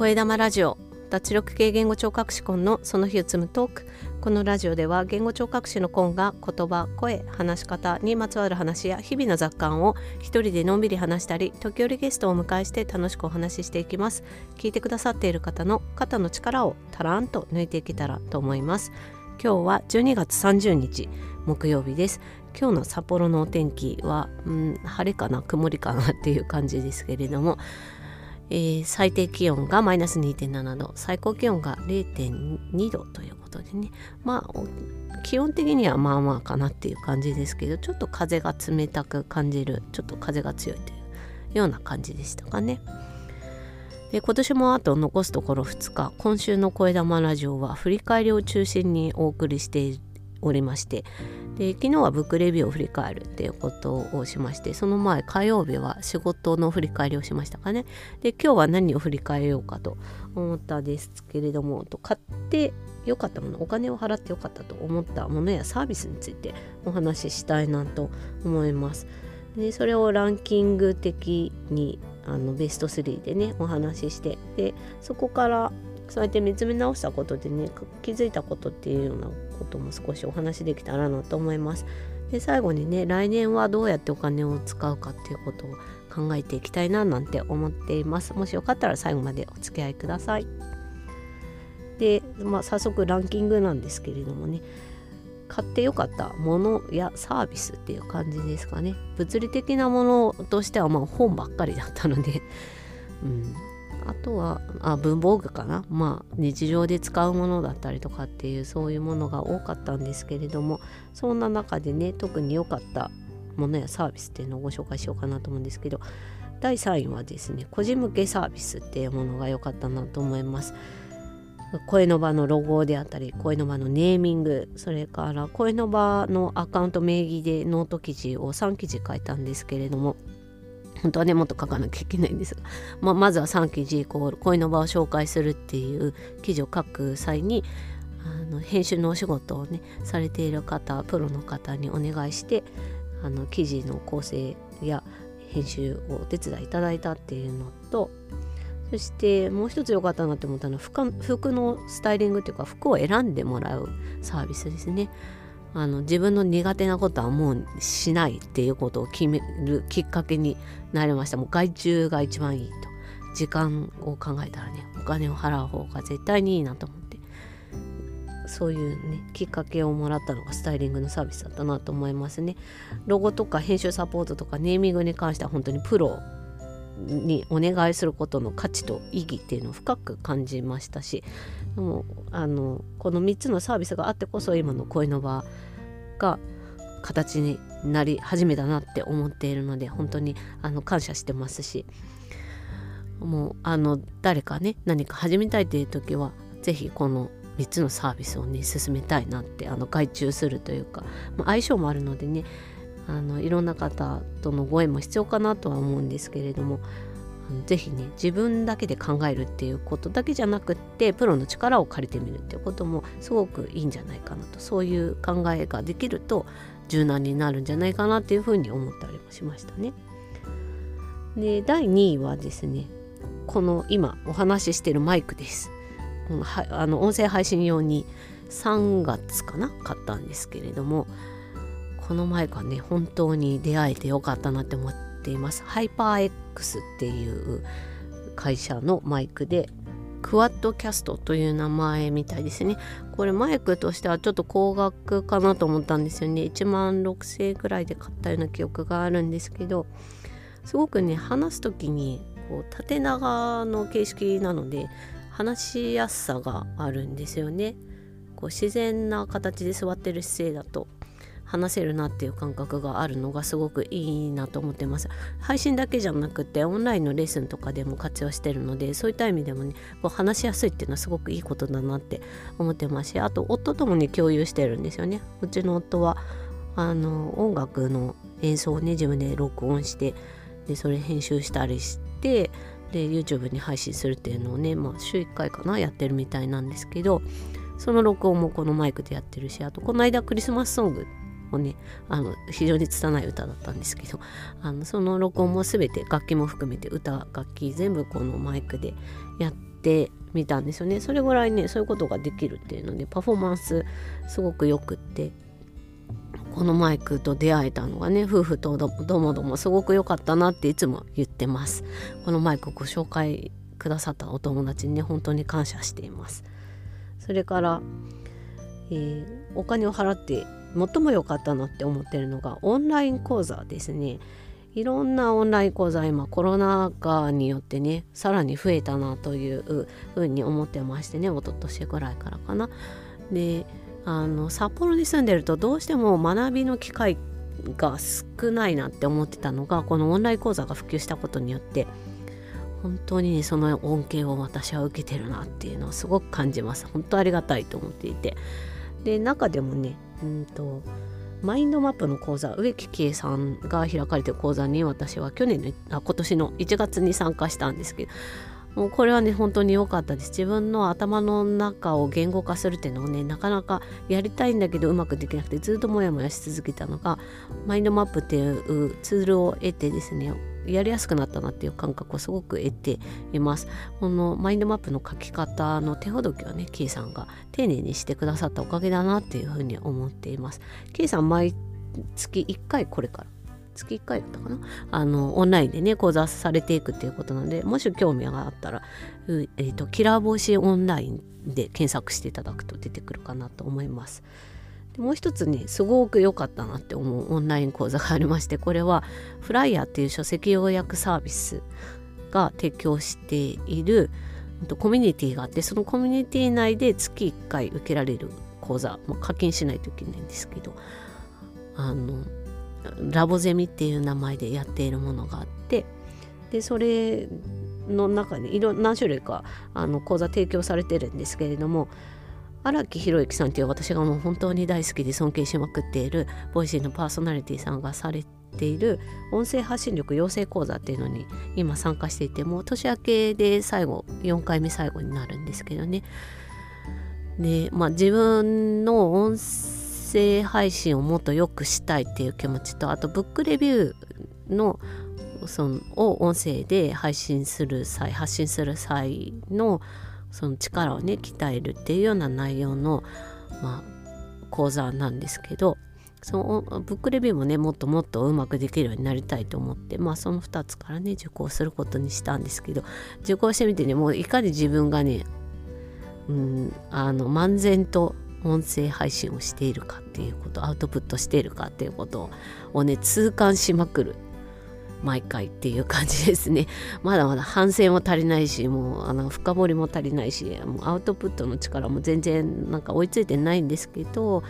声玉ラジオ脱力系言語聴覚士コンのその日を積むトーク。このラジオでは言語聴覚士のコンが言葉声話し方にまつわる話や日々の雑感を一人でのんびり話したり時折ゲストをお迎えして楽しくお話ししていきます。聞いてくださっている方の肩の力をたらんと抜いていけたらと思います。今日は12月30日木曜日です。今日の札幌のお天気は、うん、晴れかな曇りかなっていう感じですけれどもえー、最低気温がマイナス2.7度最高気温が0.2度ということでねまあ基本的にはまあまあかなっていう感じですけどちょっと風が冷たく感じるちょっと風が強いというような感じでしたかね。で今年もあと残すところ2日今週の「声玉ラジオ」は振り返りを中心にお送りしておりましてで昨日はブックレビューを振り返るっていうことをしましてその前火曜日は仕事の振り返りをしましたかね。で今日は何を振り返ようかと思ったんですけれどもと買って良かったものお金を払って良かったと思ったものやサービスについてお話ししたいなと思います。でそれをランキング的にあのベスト3でねお話ししてでそこからそうやって見つめ直したことでね気づいたことっていうようなことも少しお話できたらなと思います。で最後にね来年はどうやってお金を使うかっていうことを考えていきたいななんて思っています。もしよかったら最後までお付き合いください。で、まあ、早速ランキングなんですけれどもね買ってよかったものやサービスっていう感じですかね物理的なものとしてはまあ本ばっかりだったので、うん、あとはあ文房具かな？まあ日常で使うものだったりとかっていうそういうものが多かったんですけれどもそんな中でね特に良かったものやサービスっていうのをご紹介しようかなと思うんですけど第3位はですね個人向けサービスっていうものが良かったなと思います。声の場のロゴであったり声の場のネーミングそれから声の場のアカウント名義でノート記事を3記事書いたんですけれども本当はねもっと書かなきゃいけないんですが、まあ、まずは3記事イコール声の場を紹介するっていう記事を書く際にあの編集のお仕事をねされている方プロの方にお願いしてあの記事の構成や編集をお手伝いいただいたっていうのとそしてもう一つ良かったなって思ったのは服のスタイリングっていうか服を選んでもらうサービスですね。あの自分の苦手なことはもうしないっていうことを決めるきっかけになりました。もう外注が一番いいと。時間を考えたらねお金を払う方が絶対にいいなと思って。そういうねきっかけをもらったのがスタイリングのサービスだったなと思いますね。ロゴとか編集サポートとかネーミングに関しては本当にプロにお願いすることの価値と意義っていうのを深く感じましたしでもあのこの3つのサービスがあってこそ今の恋の場が形になり始めたなって思っているので本当にあの感謝してますしもうあの誰かね何か始めたいっていう時は是非この3つのサービスをね進めたいなってあの外注するというか、まあ、相性もあるのでねあのいろんな方とのご縁も必要かなとは思うんですけれども是非ね自分だけで考えるっていうことだけじゃなくってプロの力を借りてみるっていうこともすごくいいんじゃないかなとそういう考えができると柔軟になるんじゃないかなっていうふうに思ったりもしましたね。で第2位はですねこの今お話ししてるマイクです。はあの音声配信用に3月かな買ったんですけれどもこのマイクはね本当に出会えてよかったなって思っています。ハイパー X っていう会社のマイクでクワッドキャストという名前みたいですね。これマイクとしてはちょっと高額かなと思ったんですよね。1万6000円くらいで買ったような記憶があるんですけどすごくね話す時にこう縦長の形式なので話しやすさがあるんですよね。こう自然な形で座ってる姿勢だと。話せるなっていう感覚があるのがすごくいいなと思ってます。配信だけじゃなくてオンラインのレッスンとかでも活用してるのでそういった意味でもねこう話しやすいっていうのはすごくいいことだなって思ってますしあと夫ともね共有してるんですよね。うちの夫はあの音楽の演奏をね自分で録音してでそれ編集したりしてで YouTube に配信するっていうのをね、まあ、週1回かなやってるみたいなんですけどその録音もこのマイクでやってるしあとこの間クリスマスソングをねあの非常に拙い歌だったんですけどあのその録音も全て楽器も含めて歌楽器全部このマイクでやってみたんですよね。それぐらいねそういうことができるっていうのでパフォーマンスすごくよくってこのマイクと出会えたのがね夫婦とどもどもすごく良かったなっていつも言ってます。このマイクご紹介くださったお友達にね本当に感謝しています。それから、えー、お金を払って最も良かったなって思ってるのがオンライン講座ですね。いろんなオンライン講座今コロナ禍によってねさらに増えたなというふうに思ってましてね一昨年ぐらいからかな。であの札幌に住んでるとどうしても学びの機会が少ないなって思ってたのがこのオンライン講座が普及したことによって本当にねその恩恵を私は受けてるなっていうのをすごく感じます。本当ありがたいと思っていて。で中でもねうんとマインドマップの講座植木恵さんが開かれてる講座に私は去年のあ今年の1月に参加したんですけどもうこれはね本当に良かったです自分の頭の中を言語化するっていうのをねなかなかやりたいんだけどうまくできなくてずっとモヤモヤし続けたのがマインドマップっていうツールを得てですねやりやすくなったなっていう感覚をすごく得ています。このマインドマップの書き方の手ほどきをね、K さんが丁寧にしてくださったおかげだなっていうふうに思っています。K さん毎月1回これから？月1回だったかな？あのオンラインでね講座されていくっていうことなのでもし興味があったら、えーと、キラー防止オンラインで検索していただくと出てくるかなと思います。でもう一つねすごく良かったなって思うオンライン講座がありましてこれはフライヤーっていう書籍要約サービスが提供しているコミュニティがあってそのコミュニティ内で月1回受けられる講座、まあ、課金しないといけないんですけどあのラボゼミっていう名前でやっているものがあってでそれの中にいろ何種類かあの講座提供されてるんですけれども荒木宏之さんっていう私がもう本当に大好きで尊敬しまくっている Voicy のパーソナリティさんがされている音声発信力養成講座っていうのに今参加していてもう年明けで最後4回目最後になるんですけどね。でまあ自分の音声声配信をもっと良くしたいっていう気持ちとあとブックレビューのそのを音声で配信する際発信する際のその力をね鍛えるっていうような内容の、まあ、講座なんですけどそのブックレビューもねもっともっとうまくできるようになりたいと思ってまあその2つからね受講することにしたんですけど受講してみてねもういかに自分がねうんあの漫然と音声配信をしているかっていうことアウトプットしているかっていうことをね痛感しまくる毎回っていう感じですね。まだまだ反省も足りないし、もうあの深掘りも足りないし、もうアウトプットの力も全然なんか追いついてないんですけど、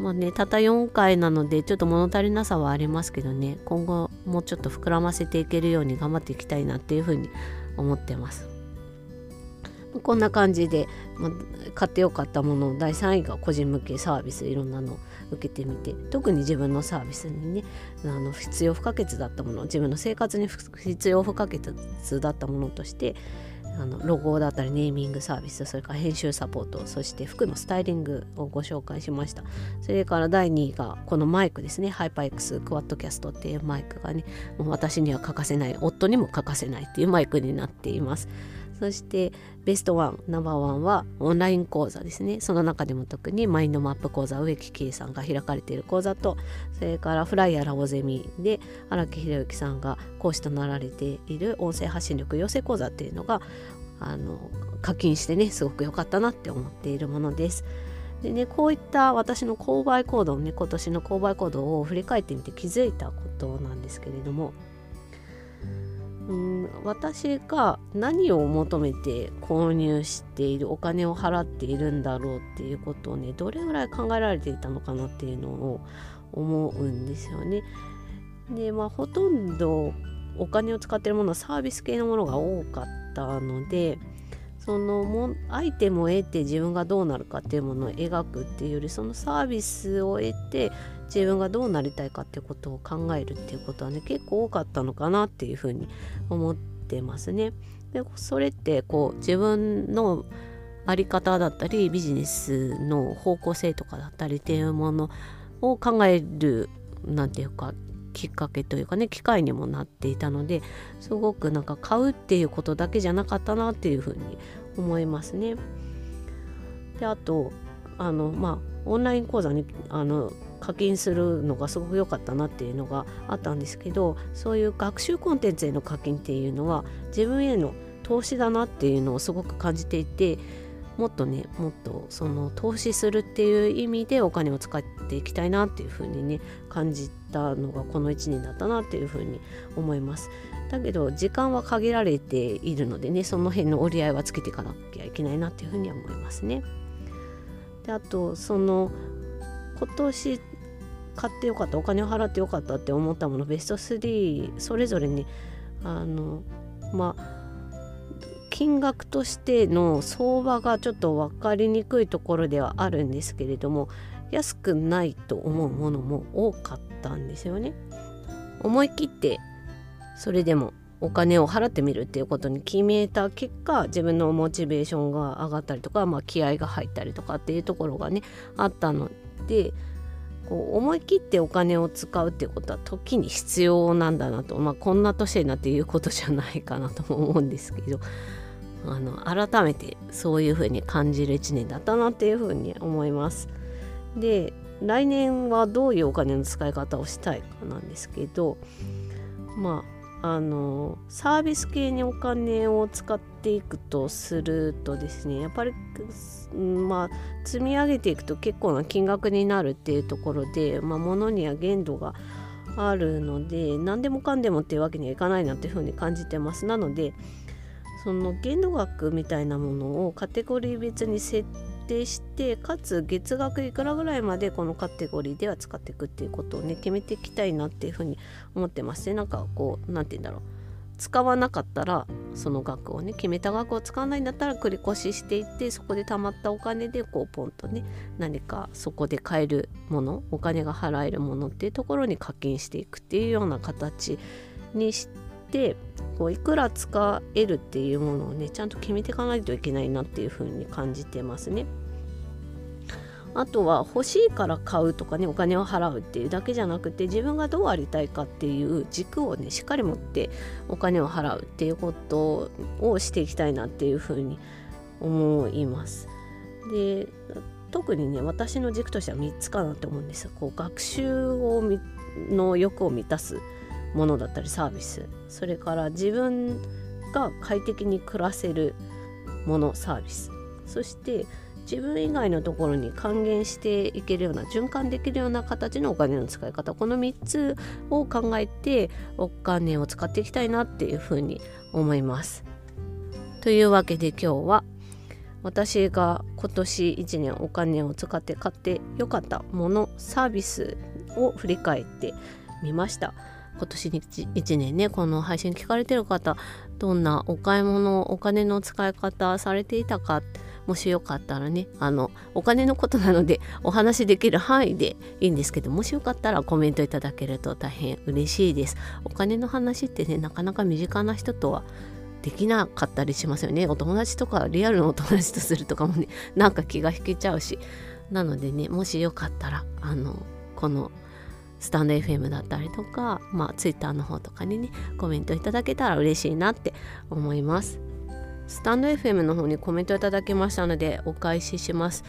まあね、たった4回なのでちょっと物足りなさはありますけどね、今後もうちょっと膨らませていけるように頑張っていきたいなっていうふうに思ってます。こんな感じで、ま、買ってよかったものを第3位が個人向けサービスいろんなの受けてみて特に自分のサービスにねあの必要不可欠だったもの自分の生活に必要不可欠だったものとしてあのロゴだったりネーミングサービスそれから編集サポートそして服のスタイリングをご紹介しました。それから第2位がこのマイクですね。ハイパー X クワッドキャストっていうマイクがねもう私には欠かせない夫にも欠かせないっていうマイクになっています。そしてベストワンナンバーワンはオンライン講座ですねその中でも特にマインドマップ講座植木圭さんが開かれている講座とそれからフライヤーラボゼミで荒木宏之さんが講師となられている音声発信力養成講座っていうのがあの課金してねすごく良かったなって思っているものです。でねこういった私の購買行動ね今年の購買行動を振り返ってみて気づいたことなんですけれどもうん私が何を求めて購入しているお金を払っているんだろうっていうことをねどれぐらい考えられていたのかなっていうのを思うんですよね。でまあほとんどお金を使ってるものはサービス系のものが多かったのでそのもアイテムを得て自分がどうなるかっていうものを描くっていうよりそのサービスを得て自分がどうなりたいかっていうことを考えるっていうことはね結構多かったのかなっていうふうに思ってますね。でそれってこう自分の在り方だったりビジネスの方向性とかだったりっていうものを考える何て言うかきっかけというかね機会にもなっていたのですごくなんか買うっていうことだけじゃなかったなっていうふうに思いますね。であとあのまあオンライン講座にあの課金するのがすごく良かったなっていうのがあったんですけどそういう学習コンテンツへの課金っていうのは自分への投資だなっていうのをすごく感じていてもっとねもっとその投資するっていう意味でお金を使っていきたいなっていうふうにね感じたのがこの1年だったなっていうふうに思います。だけど時間は限られているのでねその辺の折り合いはつけていかなきゃいけないなっていうふうには思いますね。であとその今年買ってよかったお金を払ってよかったって思ったものベスト3それぞれにあのまあ金額としての相場がちょっと分かりにくいところではあるんですけれども安くないと思うものも多かったんですよね。思い切ってそれでもお金を払ってみるっていうことに決めた結果自分のモチベーションが上がったりとか、まあ、気合が入ったりとかっていうところがねあったのでこう思い切ってお金を使うっていうことは時に必要なんだなと、まあ、こんな年になって言うことじゃないかなとも思うんですけど。あの改めてそういうふうに感じる1年だったなっていうふうに思います。で来年はどういうお金の使い方をしたいかなんですけど。まあのサービス系にお金を使っていくとするとですねやっぱりまあ積み上げていくと結構な金額になるっていうところで、まあ、物には限度があるので何でもかんでもっていうわけにはいかないなっていうふうに感じてます。なのでその限度額みたいなものをカテゴリー別に設定してかつ月額いくらぐらいまでこのカテゴリーでは使っていくっていうことをね決めていきたいなっていうふうに思ってますねなんかこう何て言うんだろう使わなかったらその額をね決めた額を使わないんだったら繰り越ししていってそこで貯まったお金でこうポンとね何かそこで買えるものお金が払えるものっていうところに課金していくっていうような形にしてこういくら使えるっていうものをねちゃんと決めていかないといけないなっていうふうに感じてますね。あとは欲しいから買うとかねお金を払うっていうだけじゃなくて自分がどうありたいかっていう軸をねしっかり持ってお金を払うっていうことをしていきたいなっていうふうに思います。で特にね私の軸としては3つかなって思うんですよ。こう学習をの欲を満たすものだったりサービスそれから自分が快適に暮らせるものサービスそして自分以外のところに還元していけるような循環できるような形のお金の使い方この3つを考えてお金を使っていきたいなっていうふうに思います。というわけで今日は私が今年1年お金を使って買ってよかったものサービスを振り返ってみました。今年1年ねこの配信聞かれてる方どんなお買い物お金の使い方されていたかもしよかったらねあのお金のことなので お話できる範囲でいいんですけどもしよかったらコメントいただけると大変嬉しいです。お金の話ってねなかなか身近な人とはできなかったりしますよね。お友達とかリアルのお友達とするとかもね なんか気が引けちゃうし。なのでねもしよかったらあのこのスタンド FM だったりとか、まあ、Twitter の方とかにねコメントいただけたら嬉しいなって思いますスタンド FM の方にコメントいただきましたのでお返しします。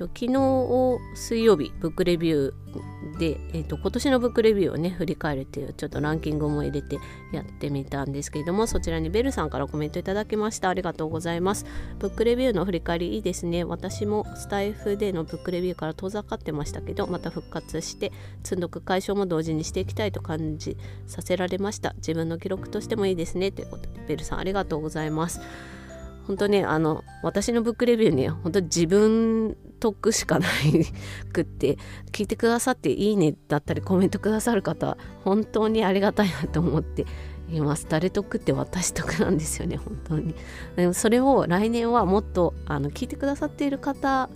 と昨日水曜日ブックレビューで、えーと、今年のブックレビューをね振り返るっていうちょっとランキングも入れてやってみたんですけれどもそちらにベルさんからコメントいただきました。ありがとうございます。ブックレビューの振り返りいいですね。私もスタイフでのブックレビューから遠ざかってましたけどまた復活して積んどく解消も同時にしていきたいと感じさせられました。自分の記録としてもいいですね。ということでベルさんありがとうございます。本当ねあの私のブックレビューに本当自分得しかない。くって聞いてくださっていいねだったりコメントくださる方本当にありがたいなと思っています。誰得って私得なんですよね本当に。でもそれを来年はもっとあの聞いてくださっている方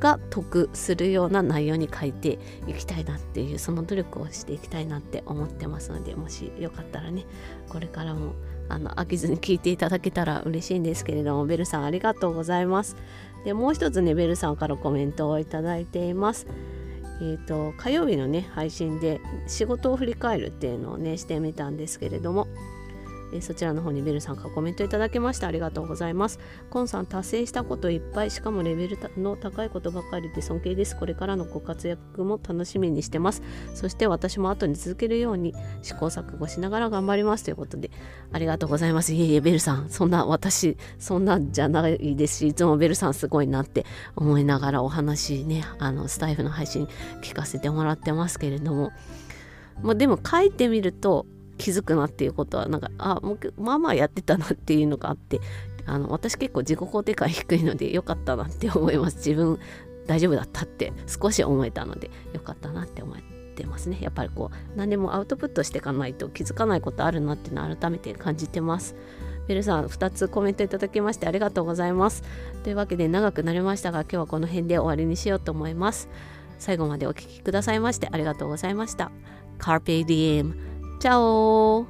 が得するような内容に書いていきたいなっていうその努力をしていきたいなって思ってますのでもしよかったらねこれからもあの飽きずに聞いていただけたら嬉しいんですけれどもベルさんありがとうございます。でもう一つねベルさんからコメントをいただいています。えーと、火曜日のね配信で仕事を振り返るっていうのをねしてみたんですけれども。えそちらの方にベルさんからコメントいただきましてありがとうございます。コンさん達成したこといっぱいしかもレベルの高いことばかりで尊敬です。これからのご活躍も楽しみにしてます。そして私も後に続けるように試行錯誤しながら頑張りますということでありがとうございます。いえいえベルさんそんな私そんなんじゃないですしいつもベルさんすごいなって思いながらお話ねあのスタイフの配信聞かせてもらってますけれども。まあ、でも書いてみると気づくなっていうことはなんかあもうまあまあやってたなっていうのがあってあの私結構自己肯定感低いので良かったなって思います。自分大丈夫だったって少し思えたので良かったなって思ってますね。やっぱりこう何でもアウトプットしていかないと気づかないことあるなっていうのを改めて感じてます。ベルさん2つコメントいただきましてありがとうございます。というわけで長くなりましたが今日はこの辺で終わりにしようと思います。最後までお聴きくださいましてありがとうございました。Carpe Diem 下哦.